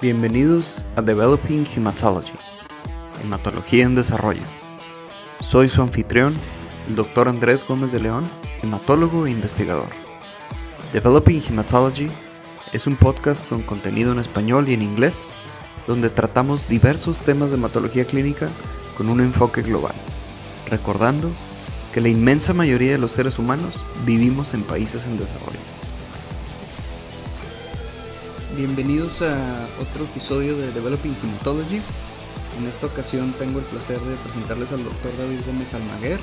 Bienvenidos a Developing Hematology, Hematología en Desarrollo. Soy su anfitrión, el Dr. Andrés Gómez de León, hematólogo e investigador. Developing Hematology es un podcast con contenido en español y en inglés, donde tratamos diversos temas de hematología clínica con un enfoque global, recordando que la inmensa mayoría de los seres humanos vivimos en países en desarrollo. Bienvenidos a otro episodio de Developing Hematology. En esta ocasión tengo el placer de presentarles al doctor David Gómez Almaguer.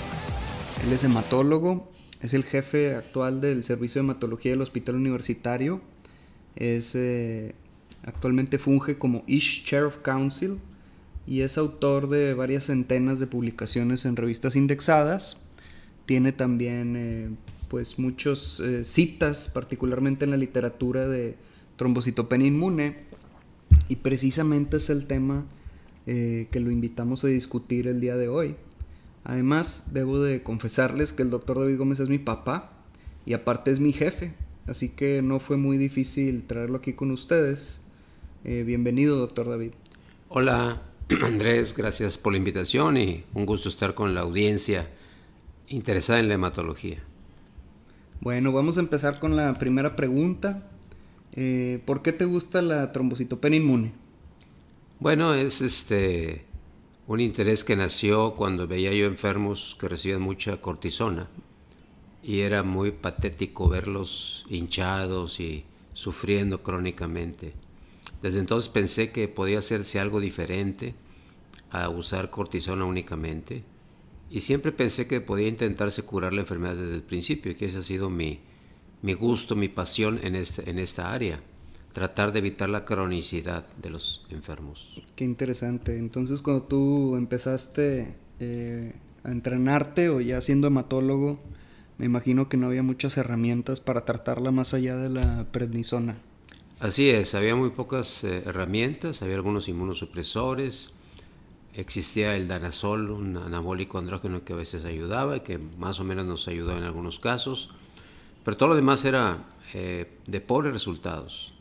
Él es hematólogo, es el jefe actual del Servicio de Hematología del Hospital Universitario. Es, eh, actualmente funge como Ish Chair of Council y es autor de varias centenas de publicaciones en revistas indexadas. Tiene también eh, pues muchas eh, citas, particularmente en la literatura de trombocitopenia inmune y precisamente es el tema eh, que lo invitamos a discutir el día de hoy. Además, debo de confesarles que el doctor David Gómez es mi papá y aparte es mi jefe, así que no fue muy difícil traerlo aquí con ustedes. Eh, bienvenido, doctor David. Hola, Andrés, gracias por la invitación y un gusto estar con la audiencia interesada en la hematología. Bueno, vamos a empezar con la primera pregunta. Eh, ¿Por qué te gusta la trombocitopenia inmune? Bueno, es este un interés que nació cuando veía yo enfermos que recibían mucha cortisona y era muy patético verlos hinchados y sufriendo crónicamente. Desde entonces pensé que podía hacerse algo diferente a usar cortisona únicamente y siempre pensé que podía intentarse curar la enfermedad desde el principio y que ese ha sido mi, mi gusto, mi pasión en, este, en esta área. Tratar de evitar la cronicidad de los enfermos. Qué interesante. Entonces, cuando tú empezaste eh, a entrenarte o ya siendo hematólogo, me imagino que no había muchas herramientas para tratarla más allá de la prednisona. Así es, había muy pocas eh, herramientas, había algunos inmunosupresores, existía el danazol, un anabólico andrógeno que a veces ayudaba y que más o menos nos ayudó en algunos casos pero todo lo demás era eh, de pobres resultados.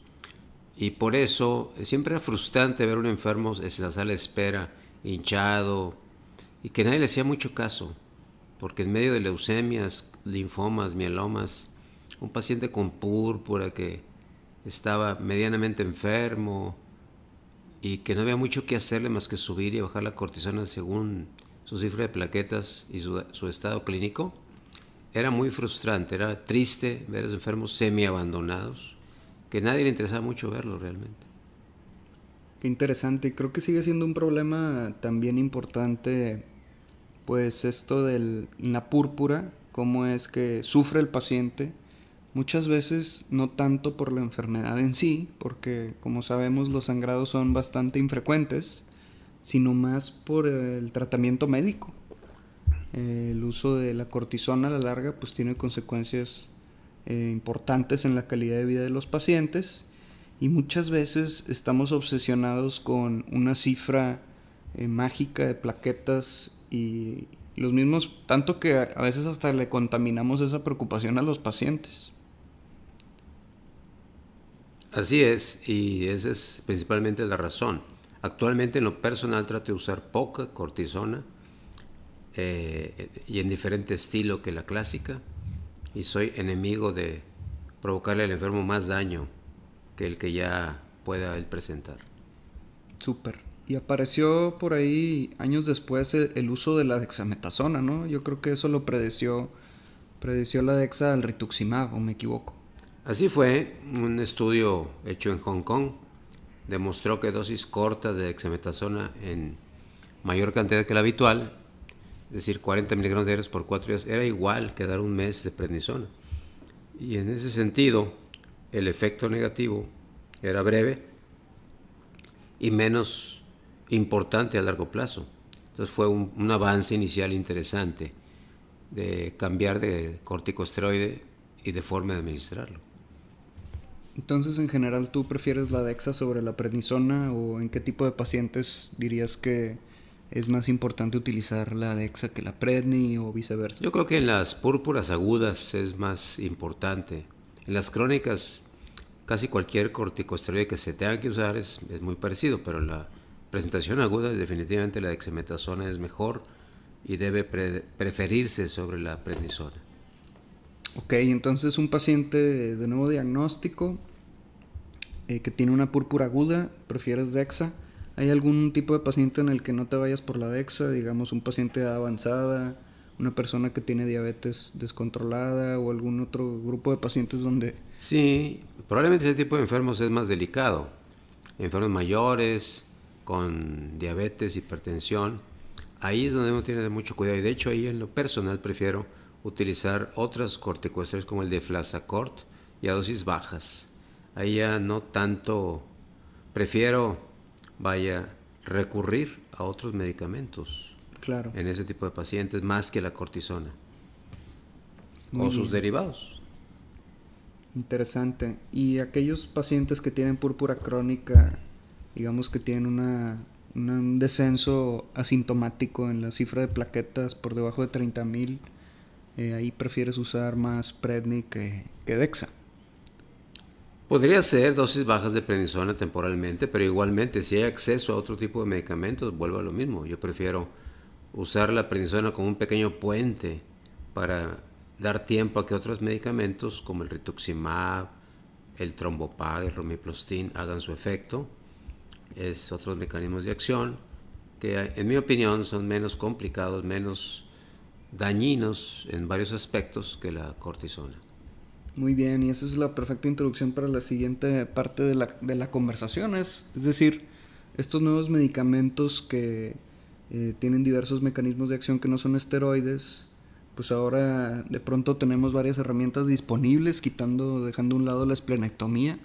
Y por eso siempre era frustrante ver a un enfermo en la sala de espera, hinchado, y que nadie le hacía mucho caso, porque en medio de leucemias, linfomas, mielomas, un paciente con púrpura que estaba medianamente enfermo y que no había mucho que hacerle más que subir y bajar la cortisona según su cifra de plaquetas y su estado clínico, era muy frustrante, era triste ver a los enfermos semi-abandonados, que nadie le interesaba mucho verlo realmente. Qué interesante, creo que sigue siendo un problema también importante, pues esto de la púrpura, cómo es que sufre el paciente, muchas veces no tanto por la enfermedad en sí, porque como sabemos los sangrados son bastante infrecuentes, sino más por el tratamiento médico el uso de la cortisona a la larga pues tiene consecuencias eh, importantes en la calidad de vida de los pacientes y muchas veces estamos obsesionados con una cifra eh, mágica de plaquetas y los mismos, tanto que a veces hasta le contaminamos esa preocupación a los pacientes. Así es, y esa es principalmente la razón. Actualmente en lo personal trato de usar poca cortisona eh, y en diferente estilo que la clásica y soy enemigo de provocarle al enfermo más daño que el que ya pueda él presentar. Súper. Y apareció por ahí años después el uso de la dexametasona, ¿no? Yo creo que eso lo predeció, predeció la dexa al rituximab, o me equivoco. Así fue, un estudio hecho en Hong Kong demostró que dosis cortas de dexametasona en mayor cantidad que la habitual es decir, 40 miligramos diarios por cuatro días, era igual que dar un mes de prednisona. Y en ese sentido, el efecto negativo era breve y menos importante a largo plazo. Entonces fue un, avance inicial interesante de cambiar de corticosteroide y de forma de administrarlo. Entonces, en general, ¿tú prefieres la DEXA sobre la prednisona o en qué tipo de pacientes dirías que es más importante utilizar la Dexa que la Predni o viceversa? Yo creo que en las púrpuras agudas es más importante. En las crónicas casi cualquier corticosteroide que se tenga que usar es, es muy parecido, pero la presentación aguda definitivamente la dexametasona es mejor y debe preferirse sobre la prednisona. Ok, entonces un paciente de nuevo diagnóstico eh, que tiene una púrpura aguda, prefieres DEXA. ¿Hay algún tipo de paciente en el que no te vayas por la DEXA? Digamos un paciente de edad avanzada, una persona que tiene diabetes descontrolada o algún otro grupo de pacientes donde... Sí, probablemente ese tipo de enfermos es más delicado. Enfermos mayores, con diabetes, hipertensión. Ahí es donde uno tiene mucho cuidado. Y de hecho ahí en lo personal prefiero utilizar otras corticosteroides como el de Flasacort y a dosis bajas ahí ya no tanto, prefiero, vaya, recurrir a otros medicamentos. Claro. En ese tipo de pacientes, más que la cortisona. o sus derivados. Interesante. Y aquellos pacientes que tienen púrpura crónica, digamos que tienen una, un descenso asintomático en la cifra de plaquetas por debajo de 30.000, eh, ahí prefieres usar más Predni que, que Dexa. Podría ser dosis bajas de prednisona temporalmente, pero igualmente si hay acceso a otro tipo de medicamentos, vuelvo a lo mismo. Yo prefiero usar la prednisona como un pequeño puente para dar tiempo a que otros medicamentos como el rituximab, el trombopag, el romiplastin hagan su efecto. Es otros mecanismos de acción que en mi opinión son menos complicados, menos dañinos en varios aspectos que la cortisona. Muy bien, y esa es la perfecta introducción para la siguiente parte de la, de la conversación. Es, decir, estos nuevos medicamentos que eh, tienen diversos mecanismos de acción que no son esteroides, pues ahora de pronto tenemos varias herramientas disponibles, quitando, dejando a un lado la esplenectomía.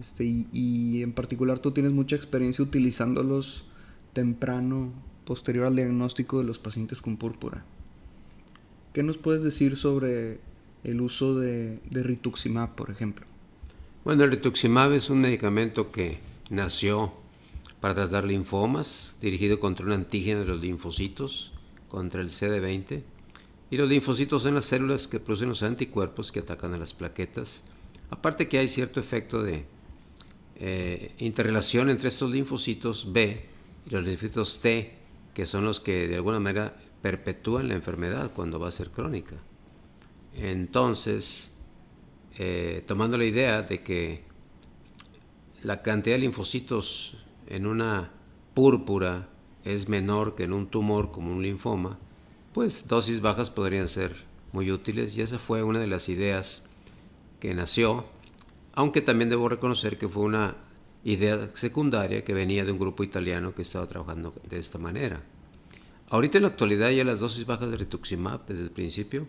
Este, y, y en particular tú tienes mucha experiencia utilizándolos temprano, posterior al diagnóstico de los pacientes con púrpura. ¿Qué nos puedes decir sobre el uso de, rituximab, por ejemplo? Bueno, el rituximab es un medicamento que nació para tratar linfomas, dirigido contra un antígeno de los linfocitos, contra el CD20. Y los linfocitos son las células que producen los anticuerpos que atacan a las plaquetas. Aparte que hay cierto efecto de eh, interrelación entre estos linfocitos B y los linfocitos T, que son los que de alguna manera perpetúan la enfermedad cuando va a ser crónica. Entonces, eh, tomando la idea de que la cantidad de linfocitos en una púrpura es menor que en un tumor como un linfoma, pues dosis bajas podrían ser muy útiles y esa fue una de las ideas que nació, aunque también debo reconocer que fue una idea secundaria que venía de un grupo italiano que estaba trabajando de esta manera. Ahorita en la actualidad ya las dosis bajas de rituximab desde el principio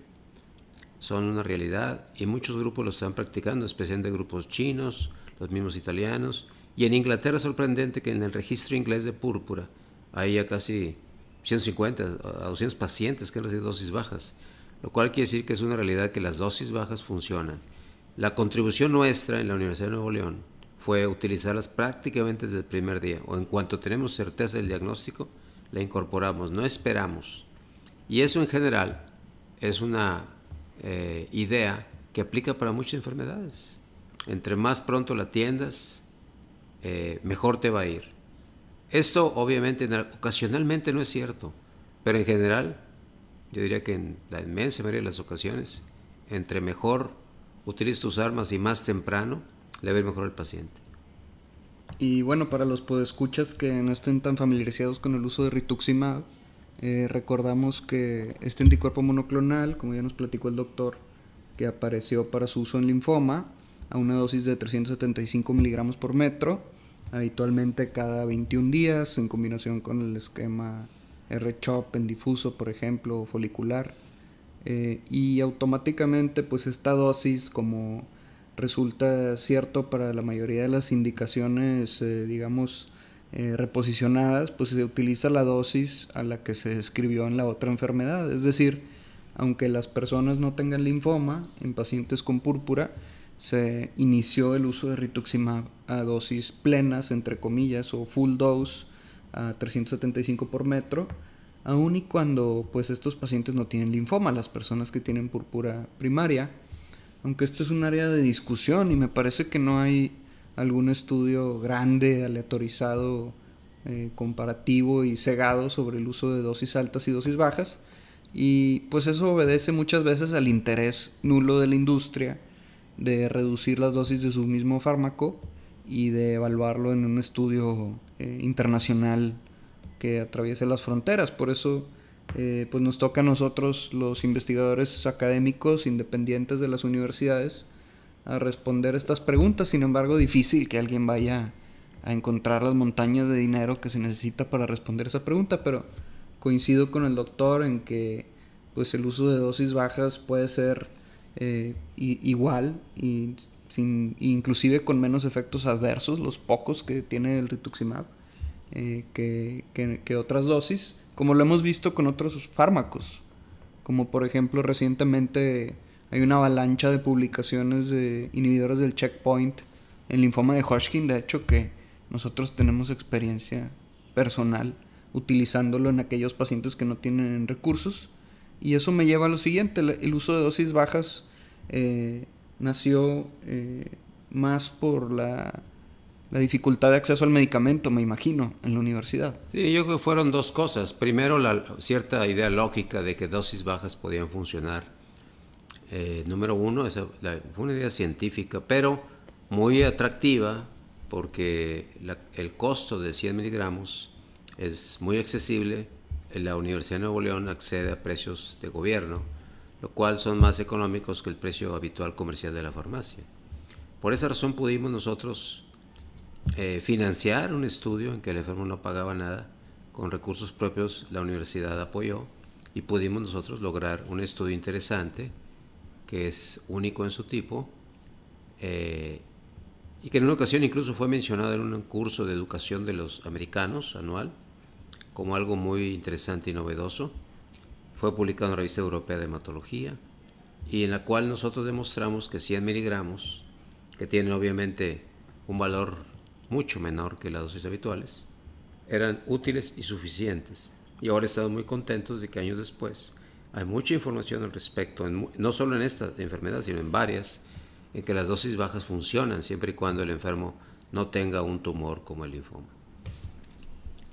son una realidad y muchos grupos lo están practicando, especialmente grupos chinos, los mismos italianos. Y en Inglaterra es sorprendente que en el registro inglés de púrpura hay ya casi 150 a 200 pacientes que han recibido dosis bajas, lo cual quiere decir que es una realidad que las dosis bajas funcionan. La contribución nuestra en la Universidad de Nuevo León fue utilizarlas prácticamente desde el primer día, o en cuanto tenemos certeza del diagnóstico, la incorporamos, no esperamos. Y eso en general es una eh, idea que aplica para muchas enfermedades. Entre más pronto la atiendas, eh, mejor te va a ir. Esto obviamente ocasionalmente no es cierto, pero en general, yo diría que en la inmensa mayoría de las ocasiones, entre mejor utilices tus armas y más temprano, le va a ir mejor al paciente. Y bueno, para los podescuchas que no estén tan familiarizados con el uso de rituximab, eh, recordamos que este anticuerpo monoclonal, como ya nos platicó el doctor, que apareció para su uso en linfoma a una dosis de 375 miligramos por metro, habitualmente cada 21 días en combinación con el esquema R-CHOP en difuso, por ejemplo, o folicular. Eh, y automáticamente pues esta dosis como resulta cierto para la mayoría de las indicaciones eh, digamos eh, reposicionadas, pues se utiliza la dosis a la que se describió en la otra enfermedad. Es decir, aunque las personas no tengan linfoma, en pacientes con púrpura, se inició el uso de rituximab a dosis plenas, entre comillas, o full dose a 375 por metro, aun y cuando pues estos pacientes no tienen linfoma, las personas que tienen púrpura primaria, aunque esto es un área de discusión y me parece que no hay algún estudio grande, aleatorizado, eh, comparativo y cegado sobre el uso de dosis altas y dosis bajas. Y pues eso obedece muchas veces al interés nulo de la industria de reducir las dosis de su mismo fármaco y de evaluarlo en un estudio eh, internacional que atraviese las fronteras. Por eso eh, pues nos toca a nosotros, los investigadores académicos independientes de las universidades, a responder estas preguntas. Sin embargo, difícil que alguien vaya a encontrar las montañas de dinero que se necesita para responder esa pregunta, pero coincido con el doctor en que pues el uso de dosis bajas puede ser eh, igual y sin, inclusive con menos efectos adversos, los pocos que tiene el rituximab, eh, que, que, otras dosis, como lo hemos visto con otros fármacos, como por ejemplo recientemente hay una avalancha de publicaciones de inhibidores del checkpoint en linfoma de Hodgkin, de hecho que nosotros tenemos experiencia personal utilizándolo en aquellos pacientes que no tienen recursos. Y eso me lleva a lo siguiente, el uso de dosis bajas eh, nació eh, más por la, dificultad de acceso al medicamento, me imagino, en la universidad. Sí, yo creo que fueron dos cosas. Primero, la cierta idea lógica de que dosis bajas podían funcionar. Eh, número uno, esa, fue una idea científica, pero muy atractiva porque el costo de 100 miligramos es muy accesible. La Universidad de Nuevo León accede a precios de gobierno, lo cual son más económicos que el precio habitual comercial de la farmacia. Por esa razón pudimos nosotros eh, financiar un estudio en que el enfermo no pagaba nada, con recursos propios la universidad apoyó y pudimos nosotros lograr un estudio interesante que es único en su tipo eh, y que en una ocasión incluso fue mencionado en un curso de educación de los americanos anual como algo muy interesante y novedoso. Fue publicado en la Revista Europea de Hematología y en la cual nosotros demostramos que 100 miligramos, que tienen obviamente un valor mucho menor que las dosis habituales, eran útiles y suficientes. Y ahora estamos muy contentos de que años después hay mucha información al respecto, no solo en esta enfermedad, sino en varias, en que las dosis bajas funcionan siempre y cuando el enfermo no tenga un tumor como el linfoma.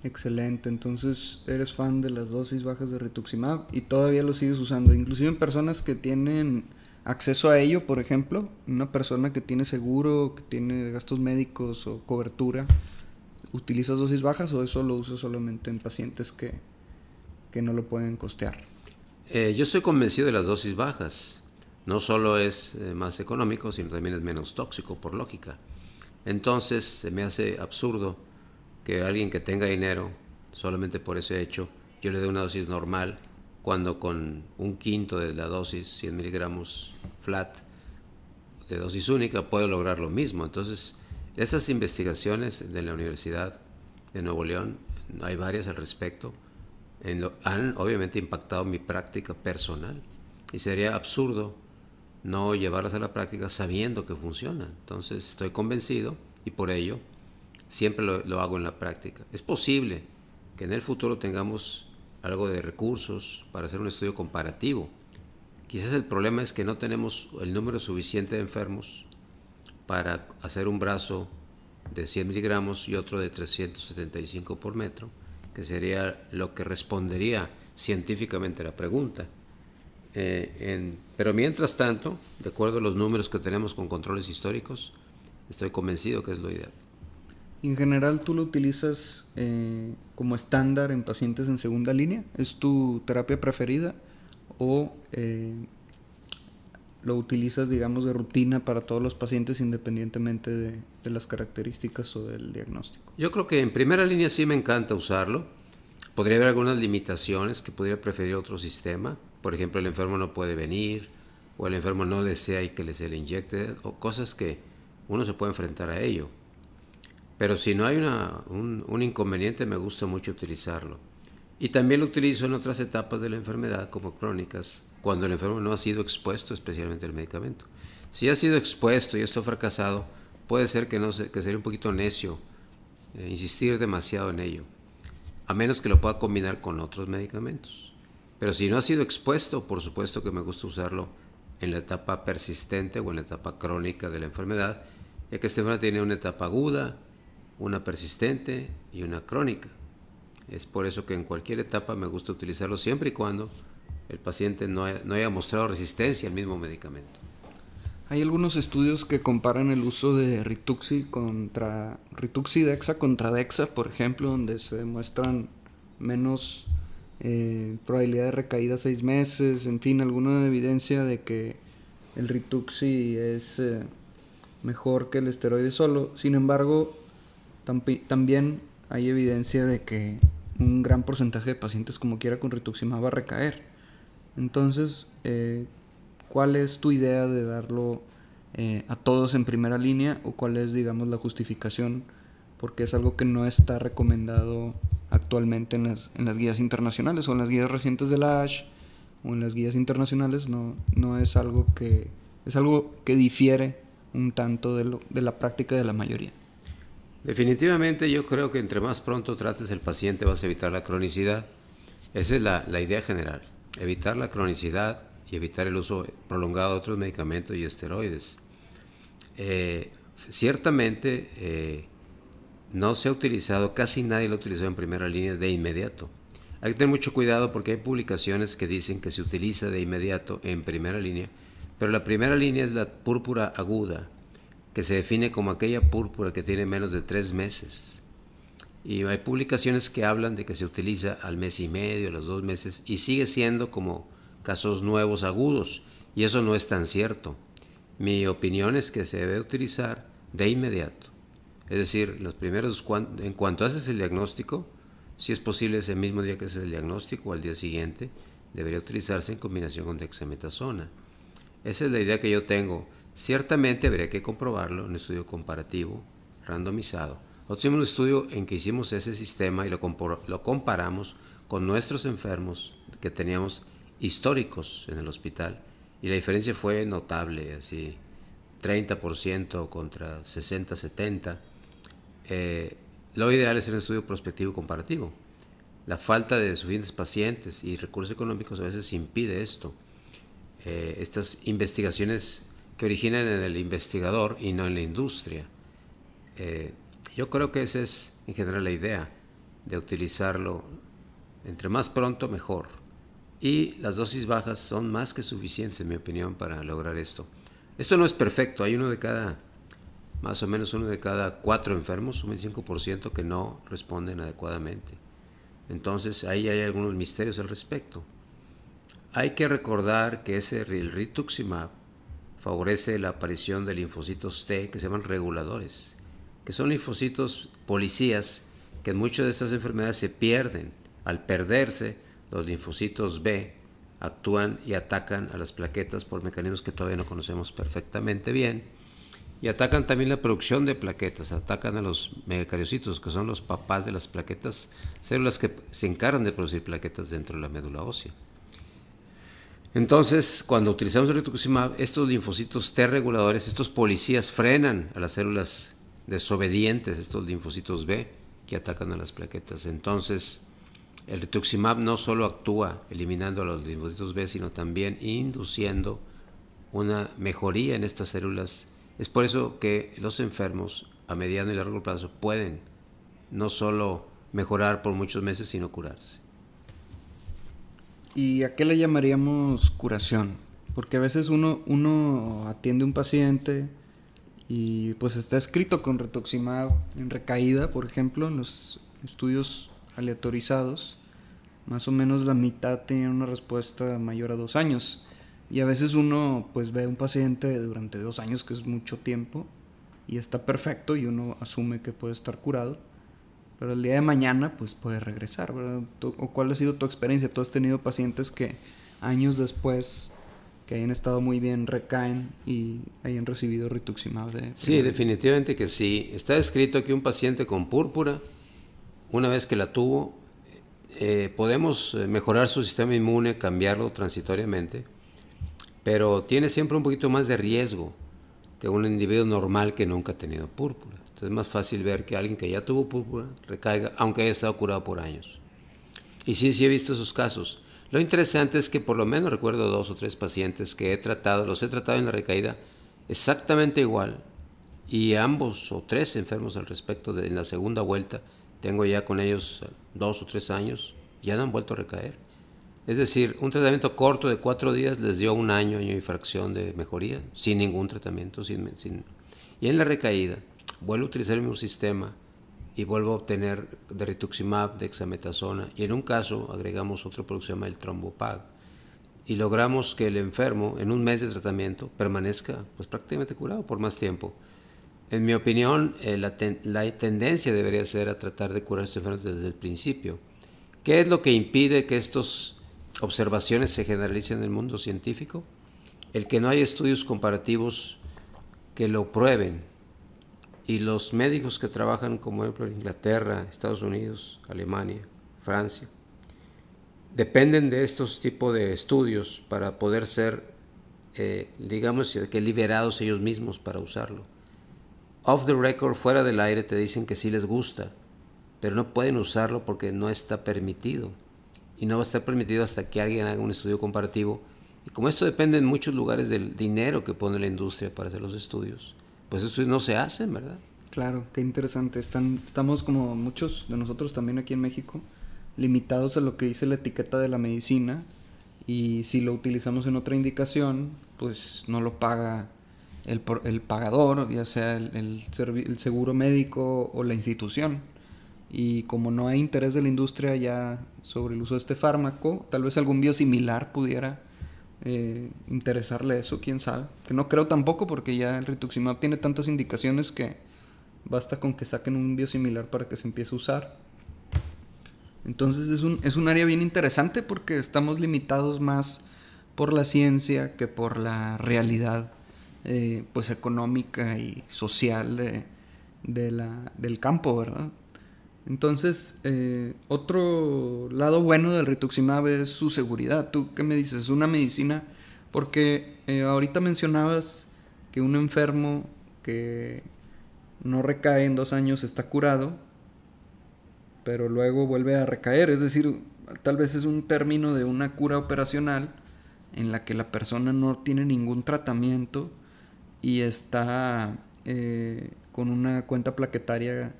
Excelente, entonces eres fan de las dosis bajas de rituximab y todavía lo sigues usando, inclusive en personas que tienen acceso a ello, por ejemplo, una persona que tiene seguro, que tiene gastos médicos o cobertura, ¿utilizas dosis bajas o eso lo usas solamente en pacientes que, que no lo pueden costear? Eh, yo estoy convencido de las dosis bajas no solo es eh, más económico, sino también es menos tóxico por lógica. Entonces me hace absurdo que alguien que tenga dinero, solamente por ese hecho, yo le dé una dosis normal, cuando con un quinto de la dosis, 100 miligramos flat, de dosis única, puedo lograr lo mismo. Entonces, esas investigaciones de la Universidad de Nuevo León, hay varias al respecto, han obviamente impactado mi práctica personal. Y sería absurdo no llevarlas a la práctica sabiendo que funciona. Entonces estoy convencido y por ello siempre lo, hago en la práctica. Es posible que en el futuro tengamos algo de recursos para hacer un estudio comparativo. Quizás el problema es que no tenemos el número suficiente de enfermos para hacer un brazo de 100 miligramos y otro de 375 por metro, que sería lo que respondería científicamente la pregunta. Eh, pero mientras tanto, de acuerdo a los números que tenemos con controles históricos, estoy convencido que es lo ideal. En general, ¿tú lo utilizas eh, como estándar en pacientes en segunda línea? ¿Es tu terapia preferida? ¿O eh, lo utilizas, digamos, de rutina para todos los pacientes independientemente de, las características o del diagnóstico? Yo creo que en primera línea sí me encanta usarlo. Podría haber algunas limitaciones que podría preferir otro sistema, por ejemplo, el enfermo no puede venir, o el enfermo no desea y que se le inyecte, o cosas que uno se puede enfrentar a ello. Pero si no hay un, inconveniente, me gusta mucho utilizarlo. Y también lo utilizo en otras etapas de la enfermedad, como crónicas, cuando el enfermo no ha sido expuesto especialmente al medicamento. Si ha sido expuesto y esto ha fracasado, puede ser que, no que sería un poquito necio eh, insistir demasiado en ello, a menos que lo pueda combinar con otros medicamentos. Pero si no ha sido expuesto, por supuesto que me gusta usarlo en la etapa persistente o en la etapa crónica de la enfermedad, ya que esta enfermedad tiene una etapa aguda, una persistente y una crónica. Es por eso que en cualquier etapa me gusta utilizarlo siempre y cuando el paciente no haya, mostrado resistencia al mismo medicamento. Hay algunos estudios que comparan el uso de Rituxi contra Rituxidexa contra Dexa, por ejemplo, donde se demuestran menos eh, probabilidad de recaída seis meses, en fin, alguna evidencia de que el Rituxi es eh, mejor que el esteroide solo. Sin embargo, también hay evidencia de que un gran porcentaje de pacientes como quiera con rituximab va a recaer. Entonces, eh, ¿cuál es tu idea de darlo eh, a todos en primera línea o cuál es, digamos, la justificación? Porque es algo que no está recomendado actualmente en las, en las guías internacionales o en las guías recientes de la ASH o en las guías internacionales no, no es algo que es algo que difiere un tanto de, lo, de la práctica de la mayoría. Definitivamente yo creo que entre más pronto trates el paciente vas a evitar la cronicidad. Esa es la, idea general, evitar la cronicidad y evitar el uso prolongado de otros medicamentos y esteroides. Eh, ciertamente eh, no se ha utilizado, casi nadie lo ha utilizado en primera línea de inmediato. Hay que tener mucho cuidado porque hay publicaciones que dicen que se utiliza de inmediato en primera línea, pero la primera línea es la púrpura aguda, que se define como aquella púrpura que tiene menos de tres meses. Y hay publicaciones que hablan de que se utiliza al mes y medio, a los dos meses, y sigue siendo como casos nuevos agudos, y eso no es tan cierto. Mi opinión es que se debe utilizar de inmediato. Es decir, los primeros, en cuanto haces el diagnóstico, si es posible ese mismo día que haces el diagnóstico o al día siguiente, debería utilizarse en combinación con dexametasona. Esa es la idea que yo tengo. Ciertamente habría que comprobarlo en un estudio comparativo, randomizado. Nosotros hicimos un estudio en que hicimos ese sistema y lo, comparamos con nuestros enfermos que teníamos históricos en el hospital y la diferencia fue notable, así 30% contra 60-70. Eh, lo ideal es un estudio prospectivo comparativo. La falta de suficientes pacientes y recursos económicos a veces impide esto. Eh, estas investigaciones que originan en el investigador y no en la industria. Eh, yo creo que esa es en general la idea de utilizarlo entre más pronto mejor. Y las dosis bajas son más que suficientes en mi opinión para lograr esto. Esto no es perfecto, hay uno de cada, más o menos uno de cada cuatro enfermos, un 25% que no responden adecuadamente. Entonces ahí hay algunos misterios al respecto. Hay que recordar que ese rituximab favorece la aparición de linfocitos T que se llaman reguladores, que son linfocitos policías que en muchas de estas enfermedades se pierden. Al perderse, los linfocitos B actúan y atacan a las plaquetas por mecanismos que todavía no conocemos perfectamente bien. Y atacan también la producción de plaquetas, atacan a los megacariocitos, que son los papás de las plaquetas, células que se encargan de producir plaquetas dentro de la médula ósea. Entonces, cuando utilizamos el rituximab, estos linfocitos T reguladores, estos policías frenan a las células desobedientes, estos linfocitos B que atacan a las plaquetas. Entonces, el rituximab no solo actúa eliminando a los linfocitos B, sino también induciendo una mejoría en estas células. Es por eso que los enfermos a mediano y largo plazo pueden no solo mejorar por muchos meses, sino curarse. ¿Y a qué le llamaríamos curación? Porque a veces uno, uno atiende a un paciente y pues está escrito con rituximab en recaída, por ejemplo, en los estudios aleatorizados, más o menos la mitad tenía una respuesta mayor a dos años. Y a veces uno pues ve a un paciente durante dos años, que es mucho tiempo, y está perfecto y uno asume que puede estar curado pero el día de mañana pues puede regresar, ¿verdad? ¿O cuál ha sido tu experiencia? ¿Tú has tenido pacientes que años después que hayan estado muy bien recaen y hayan recibido rituximab de... Sí, definitivamente que sí. Está escrito que un paciente con púrpura, una vez que la tuvo, eh, podemos eh, mejorar su sistema inmune, cambiarlo transitoriamente, pero tiene siempre un poquito más de riesgo que un individuo normal que nunca ha tenido púrpura. Entonces es más fácil ver que alguien que ya tuvo púrpura recaiga, aunque haya estado curado por años. Y sí, sí he visto esos casos. Lo interesante es que por lo menos recuerdo dos o tres pacientes que he tratado, los he tratado en la recaída exactamente igual y ambos o tres enfermos al respecto de en la segunda vuelta, tengo ya con ellos dos o tres años, ya no han vuelto a recaer. Es decir, un tratamiento corto de cuatro días les dio un año, año y fracción de mejoría, sin ningún tratamiento. Sin, sin... Y en la recaída, vuelvo a utilizar el sistema y vuelvo a obtener rituximab, dexametasona, y en un caso agregamos otro producto que se llama el trombopag, y logramos que el enfermo en un mes de tratamiento permanezca pues, prácticamente curado por más tiempo. En mi opinión, eh, la, la, tendencia debería ser a tratar de curar a estos enfermos desde el principio. ¿Qué es lo que impide que estas observaciones se generalicen en el mundo científico? El que no hay estudios comparativos que lo prueben y los médicos que trabajan, como ejemplo en Inglaterra, Estados Unidos, Alemania, Francia, dependen de estos tipos de estudios para poder ser, eh, digamos, que liberados ellos mismos para usarlo. Off the record, fuera del aire, te dicen que sí les gusta, pero no pueden usarlo porque no está permitido. Y no va a estar permitido hasta que alguien haga un estudio comparativo. Y como esto depende en muchos lugares del dinero que pone la industria para hacer los estudios, pues eso no se hacen, ¿verdad? Claro, qué interesante. Están, estamos como muchos de nosotros también aquí en México limitados a lo que dice la etiqueta de la medicina y si lo utilizamos en otra indicación, pues no lo paga el, el pagador, ya sea el, el, seguro médico o la institución. Y como no hay interés de la industria ya sobre el uso de este fármaco, tal vez algún biosimilar pudiera eh, interesarle eso, quién sabe. Que no creo tampoco porque ya el rituximab tiene tantas indicaciones que basta con que saquen un biosimilar para que se empiece a usar. Entonces es un, es un área bien interesante porque estamos limitados más por la ciencia que por la realidad eh, pues económica y social de, de la, del campo, ¿verdad? Entonces, eh, otro lado bueno del rituximab es su seguridad. ¿Tú qué me dices? ¿Es una medicina? Porque eh, ahorita mencionabas que un enfermo que no recae en dos años está curado, pero luego vuelve a recaer. Es decir, tal vez es un término de una cura operacional en la que la persona no tiene ningún tratamiento y está eh, con una cuenta plaquetaria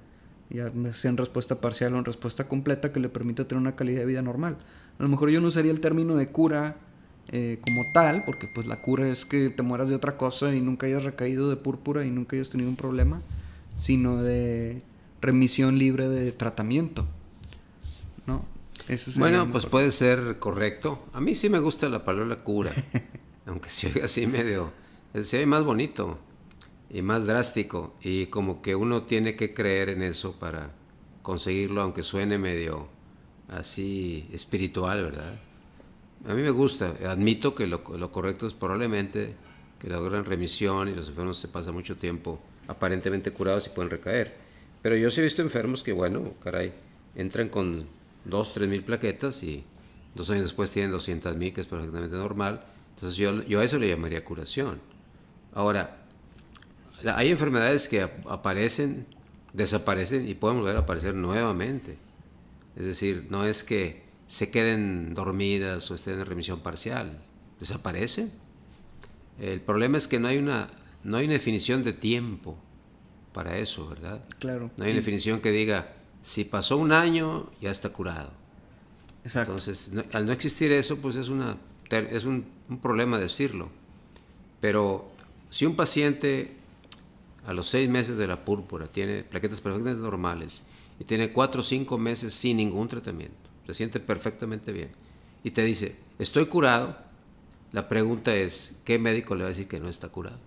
ya sea en respuesta parcial o en respuesta completa que le permita tener una calidad de vida normal. A lo mejor yo no usaría el término de cura eh, como tal, porque pues la cura es que te mueras de otra cosa y nunca hayas recaído de púrpura y nunca hayas tenido un problema, sino de remisión libre de tratamiento. ¿No? bueno, pues puede ser correcto. A mí sí me gusta la palabra cura, aunque se oiga así medio, se ve más bonito y más drástico y como que uno tiene que creer en eso para conseguirlo, aunque suene medio así espiritual, ¿verdad? A mí me gusta, admito que lo, lo correcto es probablemente que logran remisión y los enfermos se pasan mucho tiempo aparentemente curados y pueden recaer. Pero yo sí he visto enfermos que, bueno, caray, entran con 2, 3 mil plaquetas y dos años después tienen 200 mil, que es perfectamente normal. Entonces yo, yo a eso le llamaría curación. Ahora, hay enfermedades que aparecen, desaparecen y pueden volver a aparecer nuevamente. Es decir, no es que se queden dormidas o estén en remisión parcial, desaparecen. El problema es que no hay una, no hay una definición de tiempo para eso, ¿verdad? Claro. No hay una definición que diga, si pasó un año, ya está curado. Exacto. Entonces, al no existir eso, pues es, una, es un, un problema decirlo. Pero si un paciente a los seis meses de la púrpura, tiene plaquetas perfectamente normales y tiene cuatro o cinco meses sin ningún tratamiento, se siente perfectamente bien y te dice, estoy curado, la pregunta es, ¿qué médico le va a decir que no está curado?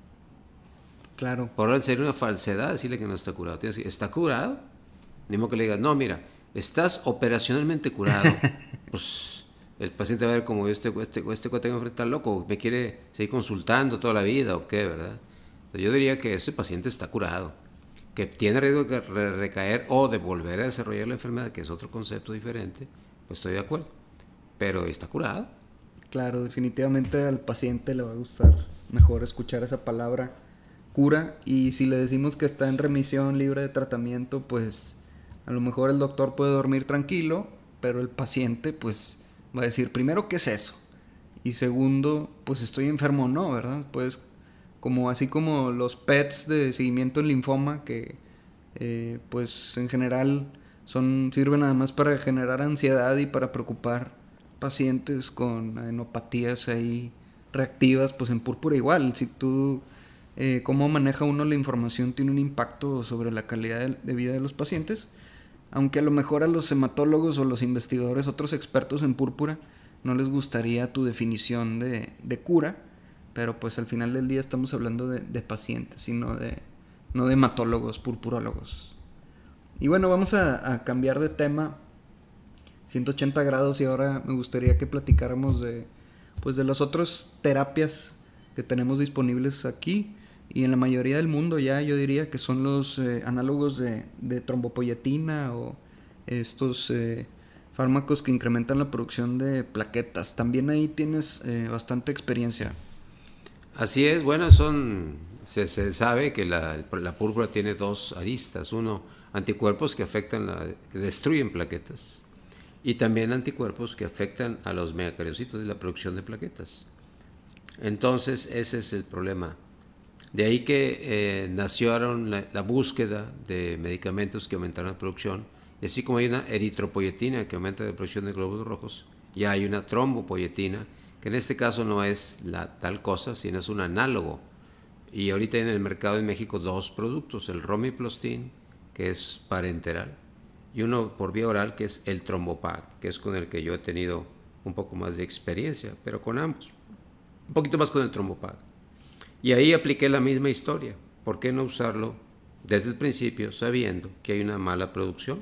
Claro. Por ahora sería una falsedad decirle que no está curado. Tienes que decir, ¿está curado? Ni modo que le digas, no, mira, estás operacionalmente curado. pues el paciente va a ver como este, este, este cuate que está loco, me quiere seguir consultando toda la vida o qué, ¿verdad? Yo diría que ese paciente está curado, que tiene riesgo de recaer o de volver a desarrollar la enfermedad, que es otro concepto diferente, pues estoy de acuerdo. Pero está curado. Claro, definitivamente al paciente le va a gustar mejor escuchar esa palabra cura y si le decimos que está en remisión libre de tratamiento, pues a lo mejor el doctor puede dormir tranquilo, pero el paciente pues va a decir, primero, ¿qué es eso? Y segundo, pues estoy enfermo o no, ¿verdad? Pues como así como los PETs de seguimiento en linfoma, que eh, pues en general son, sirven además para generar ansiedad y para preocupar pacientes con adenopatías ahí reactivas, pues en púrpura igual, si tú, eh, cómo maneja uno la información tiene un impacto sobre la calidad de, vida de los pacientes, aunque a lo mejor a los hematólogos o los investigadores, otros expertos en púrpura, no les gustaría tu definición de, cura, pero pues al final del día estamos hablando de, pacientes y no de, no de hematólogos, purpurólogos. Y bueno, vamos a, cambiar de tema 180 grados y ahora me gustaría que platicáramos de pues de las otras terapias que tenemos disponibles aquí y en la mayoría del mundo ya yo diría que son los eh, análogos de, de, trombopoyetina o estos eh, fármacos que incrementan la producción de plaquetas. También ahí tienes eh, bastante experiencia. Así es, bueno, son, se, sabe que la, la, púrpura tiene dos aristas. Uno, anticuerpos que afectan, la, que destruyen plaquetas y también anticuerpos que afectan a los megacariocitos y la producción de plaquetas. Entonces, ese es el problema. De ahí que eh, nació la, búsqueda de medicamentos que aumentaran la producción, así como hay una eritropoyetina que aumenta la producción de glóbulos rojos, ya hay una trombopoyetina, que en este caso no es la tal cosa, sino es un análogo. Y ahorita hay en el mercado en México dos productos, el romiplostin, que es parenteral, y uno por vía oral que es el trombopag, que es con el que yo he tenido un poco más de experiencia, pero con ambos. Un poquito más con el trombopag. Y ahí apliqué la misma historia. ¿Por qué no usarlo desde el principio sabiendo que hay una mala producción?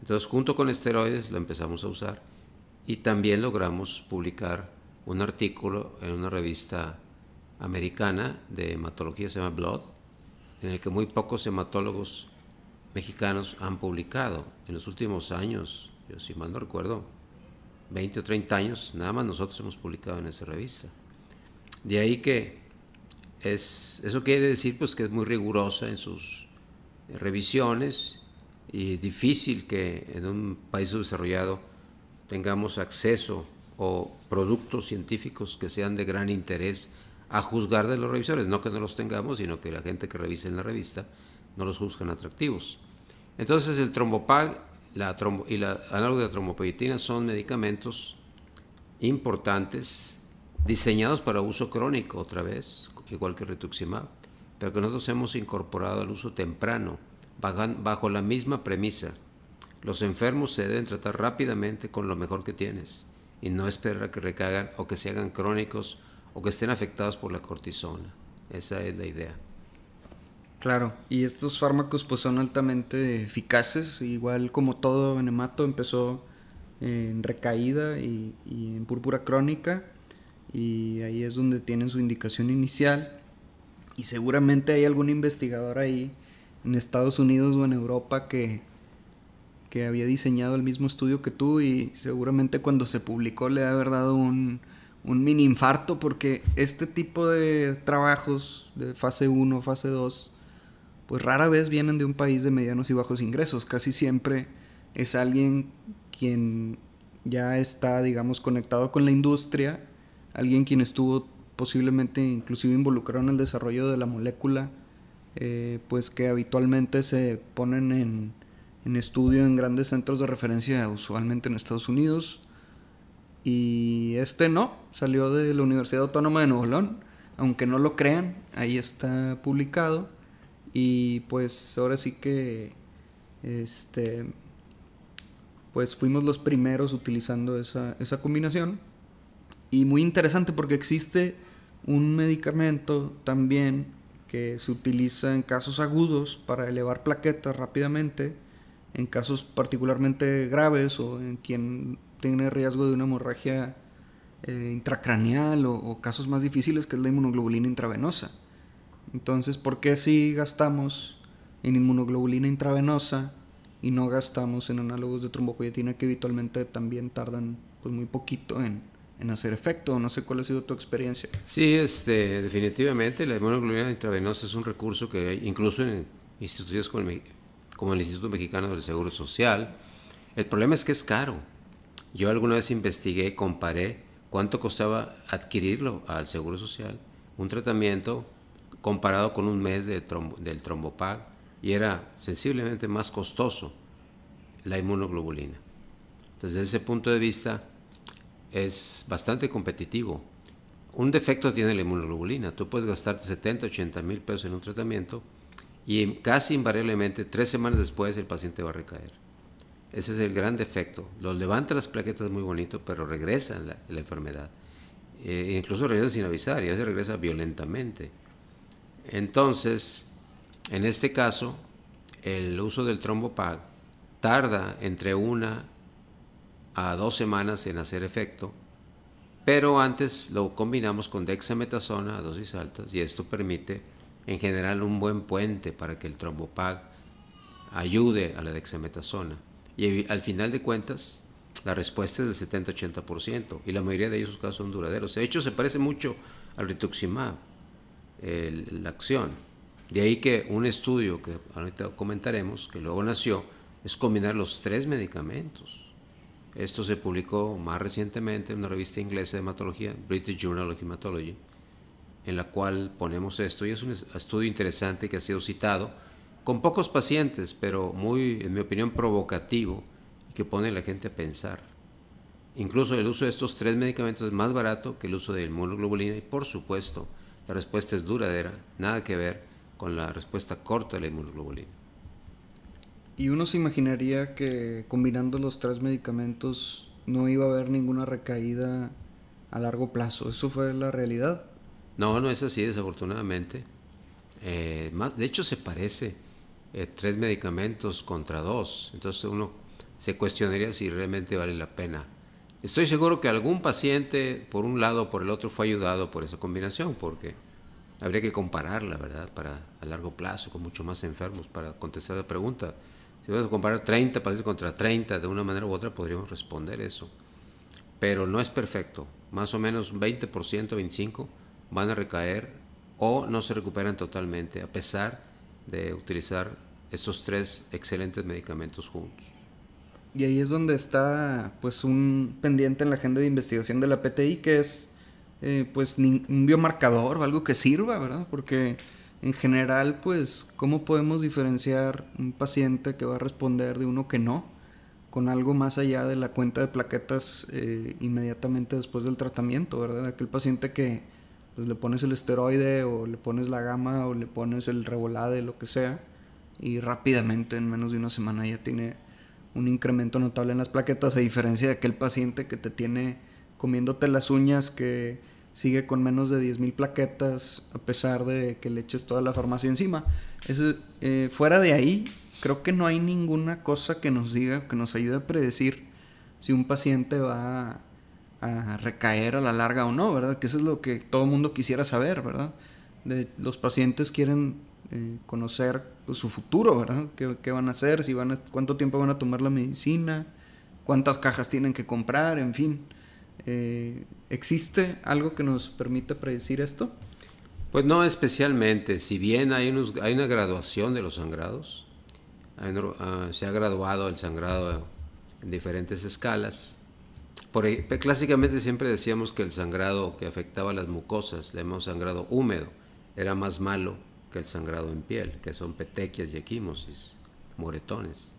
Entonces, junto con esteroides lo empezamos a usar y también logramos publicar un artículo en una revista americana de hematología, se llama Blood, en el que muy pocos hematólogos mexicanos han publicado en los últimos años, yo si mal no recuerdo, 20 o 30 años, nada más nosotros hemos publicado en esa revista. De ahí que es, eso quiere decir pues que es muy rigurosa en sus revisiones y difícil que en un país desarrollado tengamos acceso o productos científicos que sean de gran interés a juzgar de los revisores, no que no los tengamos, sino que la gente que revise en la revista no los juzgan atractivos. Entonces el trombopag la y la análogo de son medicamentos importantes diseñados para uso crónico otra vez, igual que rituximab, pero que nosotros hemos incorporado al uso temprano, bajo la misma premisa. Los enfermos se deben tratar rápidamente con lo mejor que tienes y no esperar a que recaigan o que se hagan crónicos o que estén afectados por la cortisona. Esa es la idea. Claro, y estos fármacos pues son altamente eficaces, igual como todo enemato empezó en recaída y, en púrpura crónica y ahí es donde tienen su indicación inicial y seguramente hay algún investigador ahí en Estados Unidos o en Europa que, que había diseñado el mismo estudio que tú y seguramente cuando se publicó le ha haber dado un, un mini infarto porque este tipo de trabajos de fase 1, fase 2 pues rara vez vienen de un país de medianos y bajos ingresos. Casi siempre es alguien quien ya está, digamos, conectado con la industria, alguien quien estuvo posiblemente inclusive involucrado en el desarrollo de la molécula, eh, pues que habitualmente se ponen en, en estudio en grandes centros de referencia, usualmente en Estados Unidos. Y este no, salió de la Universidad Autónoma de Nuevo León, aunque no lo crean, ahí está publicado. Y pues ahora sí que este pues fuimos los primeros utilizando esa, esa combinación. Y muy interesante porque existe un medicamento también que se utiliza en casos agudos para elevar plaquetas rápidamente, en casos particularmente graves o en quien tiene riesgo de una hemorragia eh, intracraneal o, casos más difíciles que es la inmunoglobulina intravenosa. Entonces, ¿por qué si gastamos en inmunoglobulina intravenosa y no gastamos en análogos de trombopoyetina que habitualmente también tardan pues muy poquito en, hacer efecto? No sé cuál ha sido tu experiencia. Sí, este, definitivamente la inmunoglobulina intravenosa es un recurso que hay incluso en instituciones como el, como el Instituto Mexicano del Seguro Social. El problema es que es caro. Yo alguna vez investigué, comparé cuánto costaba adquirirlo al Seguro Social, un tratamiento comparado con un mes de del trombopag y era sensiblemente más costoso la inmunoglobulina. Entonces, desde ese punto de vista, es bastante competitivo. Un defecto tiene la inmunoglobulina. Tú puedes gastarte 70, 80 mil pesos en un tratamiento y casi invariablemente tres semanas después el paciente va a recaer. Ese es el gran defecto. Lo levanta las plaquetas muy bonito, pero regresa la, la enfermedad. Eh, incluso regresa sin avisar y a veces regresa violentamente. Entonces, en este caso, el uso del trombopag tarda entre una a dos semanas en hacer efecto, pero antes lo combinamos con dexametasona a dosis altas y esto permite en general un buen puente para que el trombopag ayude a la dexametasona. Y al final de cuentas, la respuesta es del 70-80% y la mayoría de ellos casos son duraderos. De hecho, se parece mucho al rituximab, la acción. De ahí que un estudio que ahorita comentaremos, que luego nació, es combinar los tres medicamentos. Esto se publicó más recientemente en una revista inglesa de hematología, British Journal of Hematology, en la cual ponemos esto y es un estudio interesante que ha sido citado con pocos pacientes, pero muy, en mi opinión, provocativo y que pone a la gente a pensar. Incluso el uso de estos tres medicamentos es más barato que el uso de inmunoglobulina y por supuesto la respuesta es duradera, nada que ver con la respuesta corta de la inmunoglobulina. Y uno se imaginaría que combinando los tres medicamentos no iba a haber ninguna recaída a largo plazo. ¿Eso fue la realidad? No, no es así, desafortunadamente. Eh, más, de hecho, se parece eh, tres medicamentos contra dos. Entonces uno se cuestionaría si realmente vale la pena. Estoy seguro que algún paciente, por un lado o por el otro, fue ayudado por esa combinación, porque habría que compararla, ¿verdad? Para a largo plazo, con mucho más enfermos, para contestar la pregunta. Si vamos a comparar 30 pacientes contra 30 de una manera u otra, podríamos responder eso. Pero no es perfecto. Más o menos 20%, 25% van a recaer o no se recuperan totalmente, a pesar de utilizar estos tres excelentes medicamentos juntos. Y ahí es donde está pues un pendiente en la agenda de investigación de la PTI que es eh, pues un biomarcador o algo que sirva, ¿verdad? Porque en general, pues, ¿cómo podemos diferenciar un paciente que va a responder de uno que no? Con algo más allá de la cuenta de plaquetas eh, inmediatamente después del tratamiento, ¿verdad? Aquel paciente que pues, le pones el esteroide o le pones la gama o le pones el revolade, lo que sea, y rápidamente, en menos de una semana, ya tiene un incremento notable en las plaquetas, a diferencia de aquel paciente que te tiene comiéndote las uñas, que sigue con menos de 10.000 plaquetas a pesar de que le eches toda la farmacia encima. Eh, fuera de ahí, creo que no hay ninguna cosa que nos diga, que nos ayude a predecir si un paciente va a, recaer a la larga o no, ¿verdad? Que eso es lo que todo el mundo quisiera saber, ¿verdad? Los pacientes quieren eh, conocer pues, su futuro, ¿verdad? ¿Qué, van a hacer? Si van ¿Cuánto tiempo van a tomar la medicina? ¿Cuántas cajas tienen que comprar? En fin. Eh, ¿Existe algo que nos permita predecir esto? Pues no especialmente, si bien hay, hay una graduación de los sangrados, ah, se ha graduado el sangrado en diferentes escalas. Por, clásicamente siempre decíamos que el sangrado que afectaba las mucosas, le llamamos sangrado húmedo, era más malo que el sangrado en piel, que son petequias y equimosis, moretones.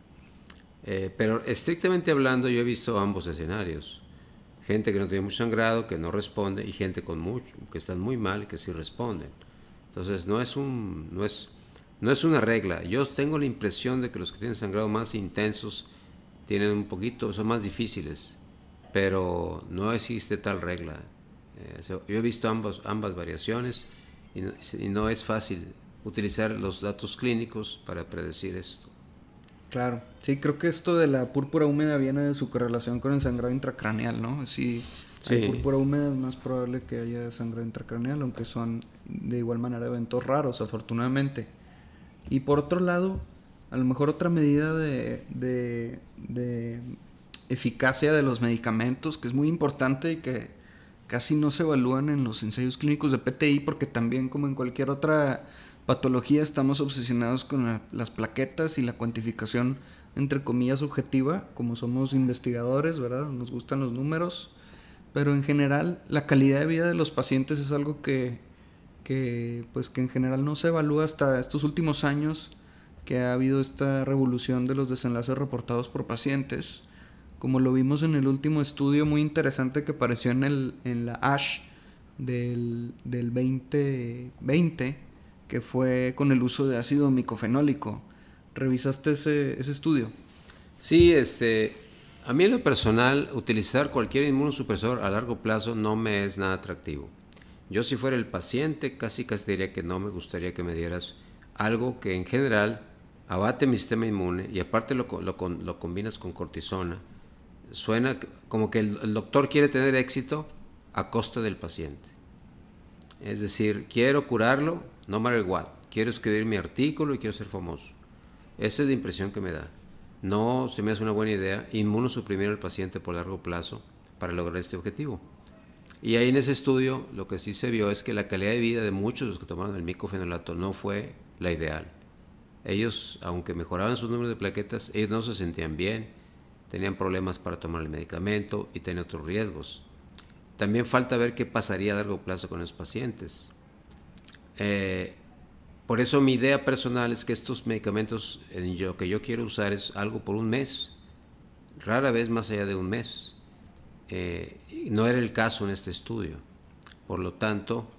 Eh, pero estrictamente hablando, yo he visto ambos escenarios gente que no tiene mucho sangrado, que no responde, y gente con mucho, que están muy mal, que sí responden. Entonces no es, un, no es una regla. Yo tengo la impresión de que los que tienen sangrado más intensos tienen un poquito, son más difíciles, pero no existe tal regla. Eh, yo he visto ambos, ambas variaciones y y no es fácil utilizar los datos clínicos para predecir esto. Claro, sí, creo que esto de la púrpura húmeda viene de su correlación con el sangrado intracraneal, ¿no? Si hay púrpura húmeda es más probable que haya sangrado intracraneal, aunque son de igual manera eventos raros, afortunadamente. Y por otro lado, a lo mejor otra medida de, de, de eficacia de los medicamentos, que es muy importante y que casi no se evalúan en los ensayos clínicos de PTI, porque también como en cualquier otra patología estamos obsesionados con las plaquetas y la cuantificación entre comillas, subjetiva, como somos investigadores, ¿verdad? Nos gustan los números, pero en general la calidad de vida de los pacientes es algo que, que, pues, que en general no se evalúa hasta estos últimos años que ha habido esta revolución de los desenlaces reportados por pacientes, como lo vimos en el último estudio muy interesante que apareció en, el, en la ASH del, del 2020, que fue con el uso de ácido micofenólico. ¿Revisaste ese, ese estudio? Sí, este, a mí en lo personal, utilizar cualquier inmunosupresor a largo plazo no me es nada atractivo. Yo si fuera el paciente, casi casi diría que no me gustaría que me dieras algo que en general abate mi sistema inmune y aparte lo, lo, lo combinas con cortisona. Suena como que el, doctor quiere tener éxito a costa del paciente. Es decir, quiero curarlo, no matter what. Quiero escribir mi artículo y quiero ser famoso. Esa es la impresión que me da. No se me hace una buena idea inmunosuprimir al paciente por largo plazo para lograr este objetivo. Y ahí en ese estudio lo que sí se vio es que la calidad de vida de muchos de los que tomaron el micofenolato no fue la ideal. Ellos, aunque mejoraban sus números de plaquetas, ellos no se sentían bien, tenían problemas para tomar el medicamento y tenían otros riesgos. También falta ver qué pasaría a largo plazo con los pacientes. Eh, por eso mi idea personal es que estos medicamentos en yo, que yo quiero usar es algo por un mes, rara vez más allá de un mes. Eh, no era el caso en este estudio. Por lo tanto,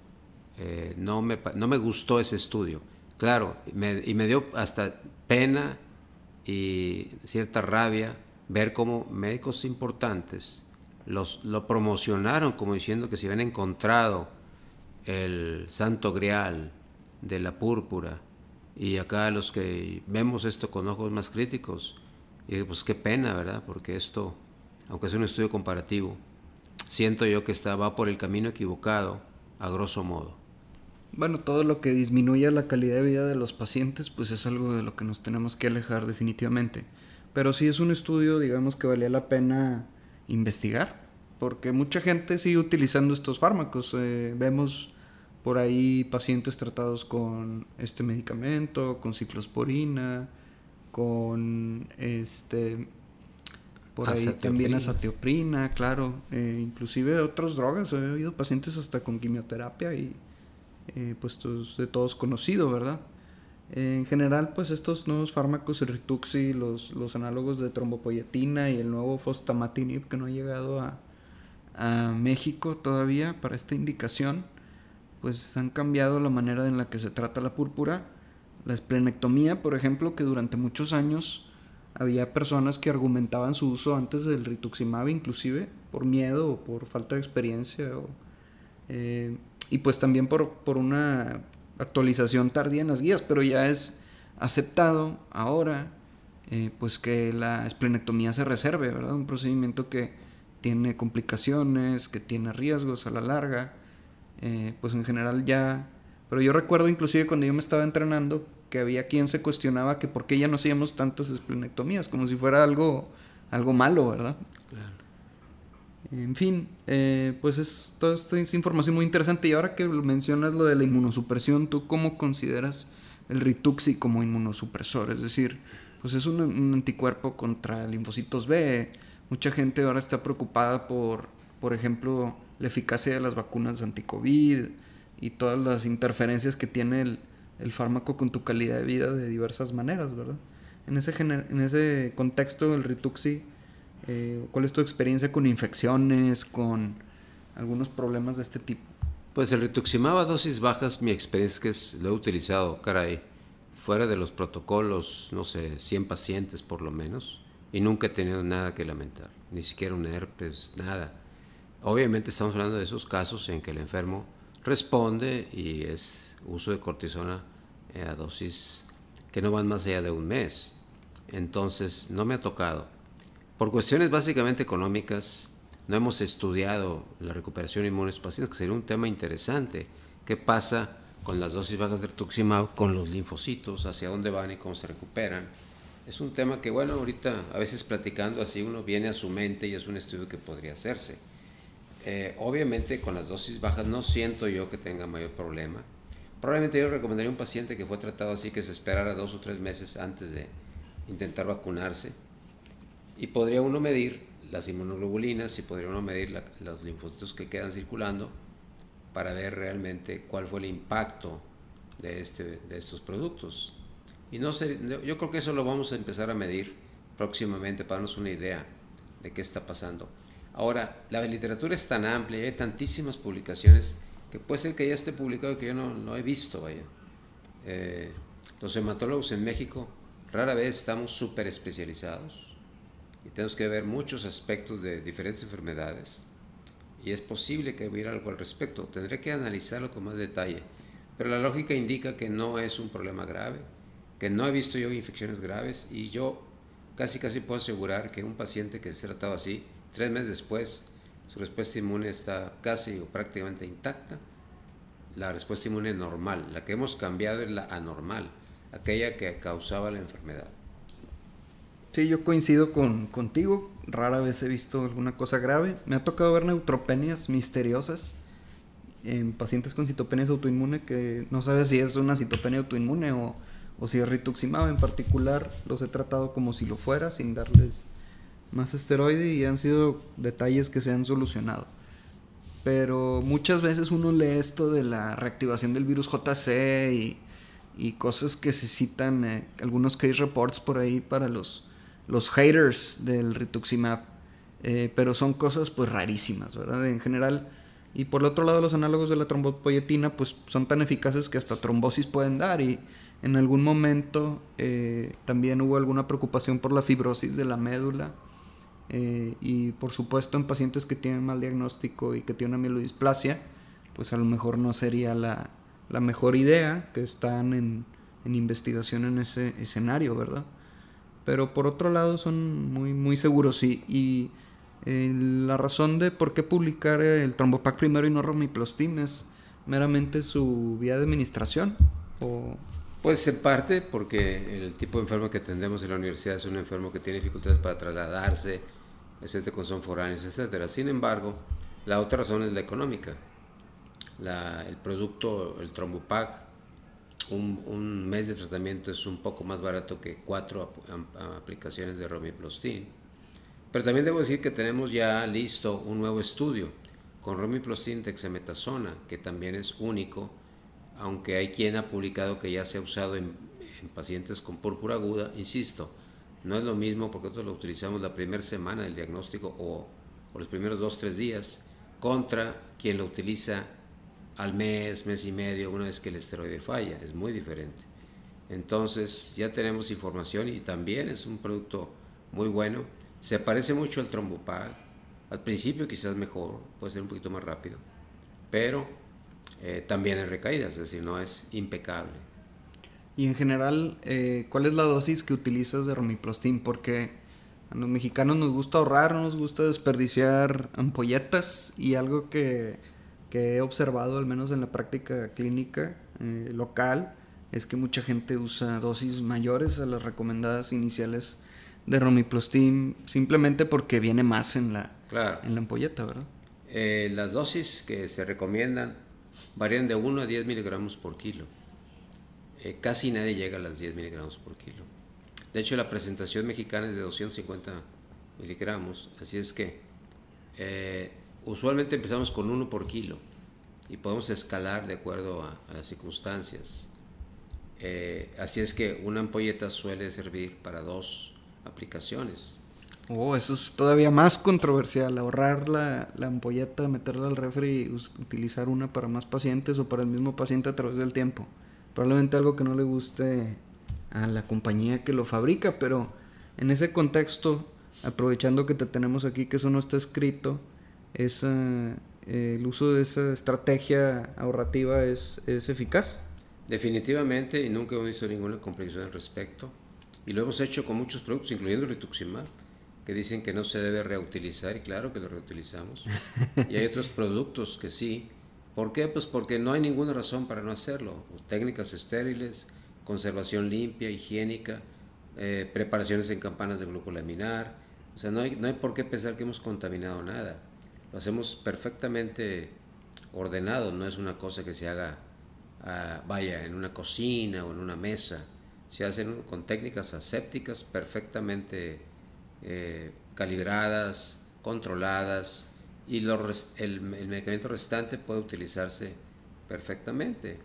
eh, no, me, no me gustó ese estudio. Claro, y me dio hasta pena y cierta rabia ver cómo médicos importantes los, lo promocionaron como diciendo que se habían encontrado el santo grial de la púrpura. Y acá los que vemos esto con ojos más críticos, y pues qué pena, ¿verdad? Porque esto, aunque es un estudio comparativo, siento yo que está, va por el camino equivocado, a grosso modo. Bueno, todo lo que disminuya la calidad de vida de los pacientes, pues es algo de lo que nos tenemos que alejar definitivamente. Pero sí es un estudio, digamos, que valía la pena investigar, porque mucha gente sigue utilizando estos fármacos. Eh, vemos por ahí pacientes tratados con este medicamento, con ciclosporina, con este por ahí también azatioprina, claro, eh, inclusive otras drogas, he habido pacientes hasta con quimioterapia y eh, pues de todos conocido, ¿verdad? En general, pues estos nuevos fármacos, el Rituxi, los, los análogos de trombopoyetina y el nuevo fostamatinib que no ha llegado a, México todavía para esta indicación, pues han cambiado la manera en la que se trata la púrpura. La esplenectomía, por ejemplo, que durante muchos años había personas que argumentaban su uso antes del rituximab, inclusive por miedo o por falta de experiencia, eh, y pues también por, por una actualización tardía en las guías, pero ya es aceptado ahora eh, pues que la esplenectomía se reserve, ¿verdad? Un procedimiento que tiene complicaciones, que tiene riesgos a la larga, eh, pues en general ya... Pero yo recuerdo inclusive cuando yo me estaba entrenando que había quien se cuestionaba que por qué ya no hacíamos tantas esplenectomías, como si fuera algo, algo malo, ¿verdad? Claro. En fin, eh, pues es, toda esta es información muy interesante. Y ahora que mencionas lo de la inmunosupresión, ¿tú cómo consideras el Rituxi como inmunosupresor? Es decir, pues es un, anticuerpo contra linfocitos B. Mucha gente ahora está preocupada por, por ejemplo, la eficacia de las vacunas anti-COVID y todas las interferencias que tiene el, el, fármaco con tu calidad de vida de diversas maneras, ¿verdad? En ese, en ese contexto, el Rituxi eh, ¿Cuál es tu experiencia con infecciones, con algunos problemas de este tipo? Pues el rituximab a dosis bajas, mi experiencia es que lo he utilizado, caray, fuera de los protocolos, no sé, 100 pacientes por lo menos, y nunca he tenido nada que lamentar, ni siquiera un herpes, nada. Obviamente estamos hablando de esos casos en que el enfermo responde y es uso de cortisona eh, a dosis que no van más allá de un mes. Entonces, no me ha tocado. Por cuestiones básicamente económicas, no hemos estudiado la recuperación pacientes, que sería un tema interesante. ¿Qué pasa con las dosis bajas de rituximab, con los linfocitos, hacia dónde van y cómo se recuperan? Es un tema que, bueno, ahorita a veces platicando así uno viene a su mente y es un estudio que podría hacerse. Eh, obviamente con las dosis bajas no siento yo que tenga mayor problema. Probablemente yo recomendaría a un paciente que fue tratado así que se esperara dos o tres meses antes de intentar vacunarse. Y podría uno medir las inmunoglobulinas y podría uno medir los linfocitos que quedan circulando para ver realmente cuál fue el impacto de, este, de estos productos. Y no sé, yo creo que eso lo vamos a empezar a medir próximamente para darnos una idea de qué está pasando. Ahora, la literatura es tan amplia, hay tantísimas publicaciones que puede ser que ya esté publicado que yo no, no he visto, vaya. Eh, los hematólogos en México rara vez estamos súper especializados y tenemos que ver muchos aspectos de diferentes enfermedades y es posible que hubiera algo al respecto. Tendré que analizarlo con más detalle, pero la lógica indica que no es un problema grave, que no he visto yo infecciones graves y yo casi casi puedo asegurar que un paciente que se tratado así, tres meses después, su respuesta inmune está casi o prácticamente intacta. La respuesta inmune normal, la que hemos cambiado es la anormal, aquella que causaba la enfermedad. Sí, yo coincido con, contigo. Rara vez he visto alguna cosa grave. Me ha tocado ver neutropenias misteriosas en pacientes con citopenias autoinmune que no sabes si es una citopenia autoinmune o, o si es rituximab. En particular, los he tratado como si lo fuera, sin darles más esteroide y han sido detalles que se han solucionado. Pero muchas veces uno lee esto de la reactivación del virus JC y, y cosas que se citan, eh, algunos case reports por ahí para los los haters del rituximab, eh, pero son cosas pues rarísimas, ¿verdad? En general. Y por el otro lado, los análogos de la trombopoyetina pues son tan eficaces que hasta trombosis pueden dar y en algún momento eh, también hubo alguna preocupación por la fibrosis de la médula eh, y por supuesto en pacientes que tienen mal diagnóstico y que tienen mielodisplasia, pues a lo mejor no sería la, la mejor idea que están en, en investigación en ese escenario, ¿verdad? Pero por otro lado son muy, muy seguros y, y eh, la razón de por qué publicar el Trombopac primero y no Romiplastim es meramente su vía de administración o pues en parte porque el tipo de enfermo que atendemos en la universidad es un enfermo que tiene dificultades para trasladarse, especialmente con son foráneos, etc. Sin embargo, la otra razón es la económica. La, el producto, el Trombopac, un, mes de tratamiento es un poco más barato que cuatro aplicaciones de Romiplastin. Pero también debo decir que tenemos ya listo un nuevo estudio con Romiplastin dexametasona, que también es único, aunque hay quien ha publicado que ya se ha usado en, pacientes con púrpura aguda. Insisto, no es lo mismo porque nosotros lo utilizamos la primera semana del diagnóstico o, o los primeros dos, tres días, contra quien lo utiliza al mes, mes y medio, una vez que el esteroide falla. Es muy diferente. Entonces ya tenemos información y también es un producto muy bueno. Se parece mucho al Trombopag. Al principio quizás mejor, puede ser un poquito más rápido, pero eh, también en recaídas, es decir, no es impecable. Y en general, eh, ¿cuál es la dosis que utilizas de romiplostin? Porque a los mexicanos nos gusta ahorrar, nos gusta desperdiciar ampolletas y algo que que he observado, al menos en la práctica clínica eh, local, es que mucha gente usa dosis mayores a las recomendadas iniciales de romiplastim simplemente porque viene más en la, en la ampolleta, ¿verdad? Eh, las dosis que se recomiendan varían de 1 a 10 miligramos por kilo. Eh, casi nadie llega a las 10 miligramos por kilo. De hecho, la presentación mexicana es de 250 miligramos, así es que usualmente empezamos con uno por kilo y podemos escalar de acuerdo a, las circunstancias. Eh, así es que una ampolleta suele servir para dos aplicaciones. Oh, eso es todavía más controversial, ahorrar la, la ampolleta, meterla al refri y utilizar una para más pacientes o para el mismo paciente a través del tiempo. Probablemente algo que no le guste a la compañía que lo fabrica, pero en ese contexto, aprovechando que te tenemos aquí, que eso no está escrito, es, eh, el uso de esa estrategia ahorrativa es, es eficaz. Definitivamente, y nunca hemos visto ninguna complicación al respecto. Y lo hemos hecho con muchos productos, incluyendo rituximab, que dicen que no se debe reutilizar, y claro que lo reutilizamos. y hay otros productos que sí. ¿Por qué? Pues porque no hay ninguna razón para no hacerlo. Técnicas estériles, conservación limpia, higiénica, eh, preparaciones en campanas de glucolaminar. O sea, no hay, no hay por qué pensar que hemos contaminado nada lo hacemos perfectamente ordenado, no es una cosa que se haga, ah, vaya, en una cocina o en una mesa, se hacen con técnicas asépticas perfectamente eh, calibradas, controladas, y el, medicamento restante puede utilizarse perfectamente.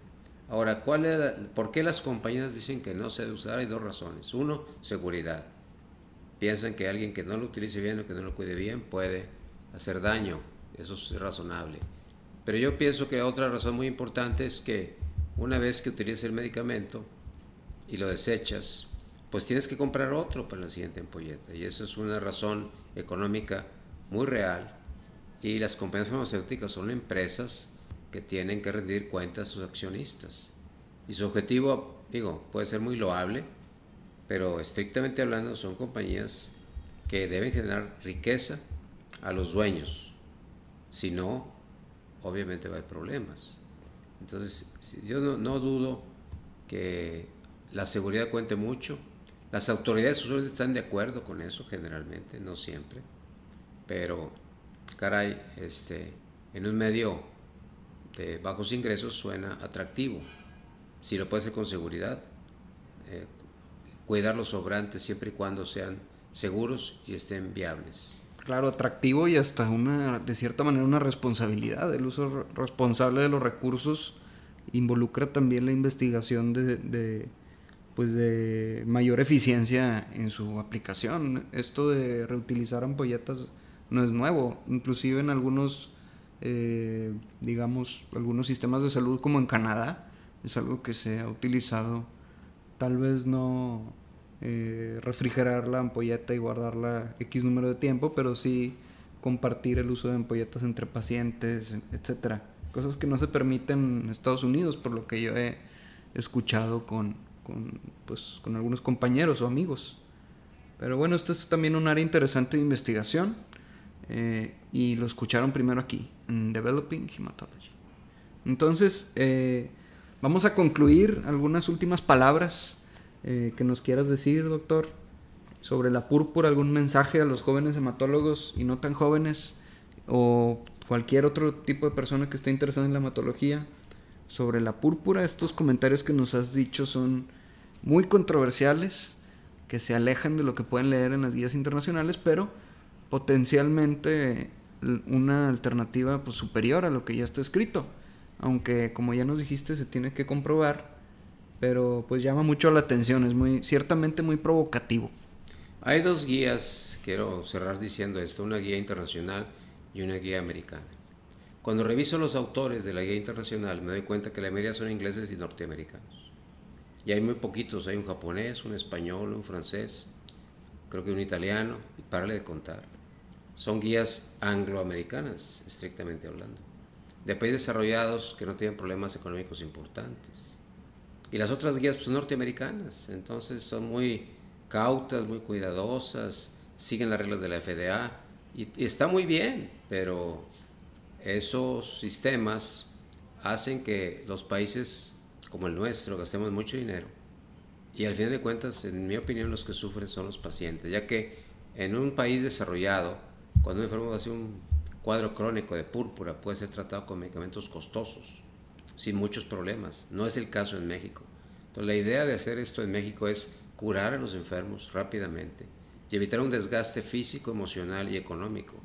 Ahora, ¿cuál es ¿por qué las compañías dicen que no se debe usar? Hay dos razones. Uno, seguridad. Piensan que alguien que no lo utilice bien o que no lo cuide bien puede hacer daño. Eso es razonable. Pero yo pienso que otra razón muy importante es que una vez que utilices el medicamento y lo desechas, pues tienes que comprar otro para la siguiente ampolleta. Y eso es una razón económica muy real y las compañías farmacéuticas son empresas que tienen que rendir cuentas a sus accionistas. Y su objetivo, digo, puede ser muy loable, pero estrictamente hablando son compañías que deben generar riqueza a los dueños. Si no, obviamente va a haber problemas. Entonces, yo no, no dudo que la seguridad cuente mucho. Las autoridades están de acuerdo con eso generalmente, no siempre. Pero caray, este, en un medio de bajos ingresos suena atractivo. Si lo puede hacer con seguridad, eh, cuidar los sobrantes siempre y cuando sean seguros y estén viables. Claro, atractivo y hasta una, de cierta manera, una responsabilidad. El uso responsable de los recursos involucra también la investigación de, pues de mayor eficiencia en su aplicación. Esto de reutilizar ampolletas no es nuevo. Inclusive en algunos, eh, digamos, algunos sistemas de salud como en Canadá, es algo que se ha utilizado. Tal vez no eh, refrigerar la ampolleta y guardarla X número de tiempo, pero sí compartir el uso de ampolletas entre pacientes, etcétera. Cosas que no se permiten en Estados Unidos, por lo que yo he escuchado con, con, pues, con algunos compañeros o amigos. Pero bueno, esto es también un área interesante de investigación. Eh, y lo escucharon primero aquí, en Developing Hematology. Entonces, eh, vamos a concluir algunas últimas palabras eh, que nos quieras decir, doctor, sobre la púrpura, algún mensaje a los jóvenes hematólogos y no tan jóvenes, o cualquier otro tipo de persona que esté interesada en la hematología, sobre la púrpura. Estos comentarios que nos has dicho son muy controversiales, que se alejan de lo que pueden leer en las guías internacionales, pero potencialmente una alternativa pues, superior a lo que ya está escrito. Aunque como ya nos dijiste se tiene que comprobar, pero pues llama mucho la atención, es muy ciertamente muy provocativo. Hay dos guías, quiero cerrar diciendo esto, una guía internacional y una guía americana. Cuando reviso los autores de la guía internacional me doy cuenta que la mayoría son ingleses y norteamericanos. Y hay muy poquitos, hay un japonés, un español, un francés, creo que un italiano, y párale de contar son guías angloamericanas, estrictamente hablando, de países desarrollados que no tienen problemas económicos importantes. Y las otras guías pues, son norteamericanas, entonces son muy cautas, muy cuidadosas, siguen las reglas de la FDA y, y está muy bien, pero esos sistemas hacen que los países como el nuestro gastemos mucho dinero. Y al fin de cuentas, en mi opinión, los que sufren son los pacientes, ya que en un país desarrollado cuando un enfermo hace un cuadro crónico de púrpura, puede ser tratado con medicamentos costosos, sin muchos problemas. No es el caso en México. La idea de hacer esto en México es curar a los enfermos rápidamente y evitar un desgaste físico, emocional y económico.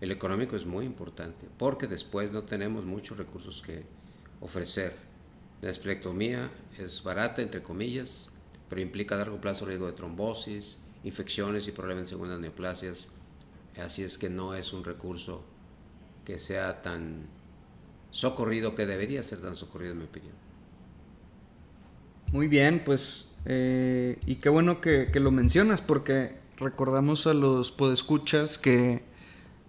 El económico es muy importante porque después no tenemos muchos recursos que ofrecer. La esplectomía es barata, entre comillas, pero implica a largo plazo riesgo de trombosis, infecciones y problemas en segundas neoplasias Así es que no es un recurso que sea tan socorrido, que debería ser tan socorrido en mi opinión. Muy bien, pues, eh, y qué bueno que, lo mencionas, porque recordamos a los podescuchas que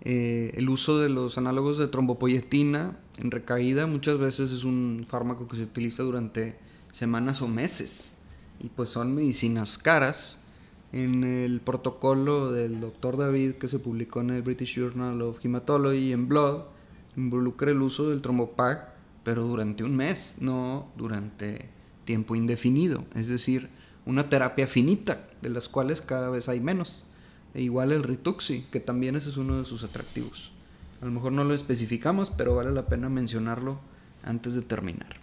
eh, el uso de los análogos de trombopoyetina en recaída muchas veces es un fármaco que se utiliza durante semanas o meses, y pues son medicinas caras en el protocolo del doctor David que se publicó en el British Journal of Hematology en Blood, involucra el uso del trombopac, pero durante un mes, no durante tiempo indefinido, es decir, una terapia finita, de las cuales cada vez hay menos. E igual el Rituxi, que también ese es uno de sus atractivos. A lo mejor no lo especificamos, pero vale la pena mencionarlo antes de terminar.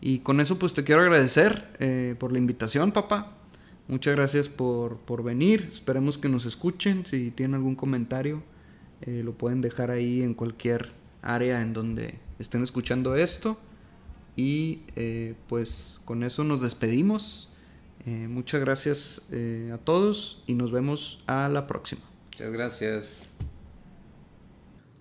Y con eso pues te quiero agradecer eh, por la invitación, papá. Muchas gracias por, por, venir. Esperemos que nos escuchen. Si tienen algún comentario, eh, lo pueden dejar ahí en cualquier área en donde estén escuchando esto. Y eh, pues con eso nos despedimos. muchas gracias a todos y nos vemos a la próxima. Muchas gracias.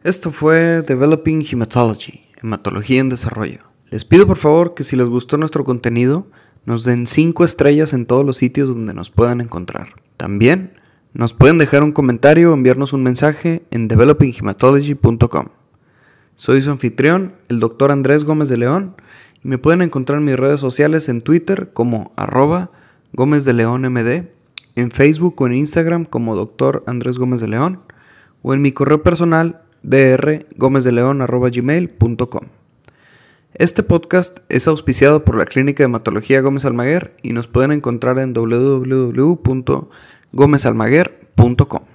Esto fue Developing Hematology, hematología en desarrollo. Les pido por favor que si les gustó nuestro contenido, nos den 5 estrellas en todos los sitios donde nos puedan encontrar. También nos pueden dejar un comentario o enviarnos un mensaje en developinghematology.com. Soy su anfitrión, el doctor Andrés Gómez de León, y me pueden encontrar en mis redes sociales en Twitter como arroba Gómez de León MD, en Facebook o en Instagram como doctor Andrés Gómez de León, o en mi correo personal drgomezDeleon.gmail.com Este podcast es auspiciado por la Clínica de Hematología Gómez Almaguer y nos pueden encontrar en www.gomezalmaguer.com.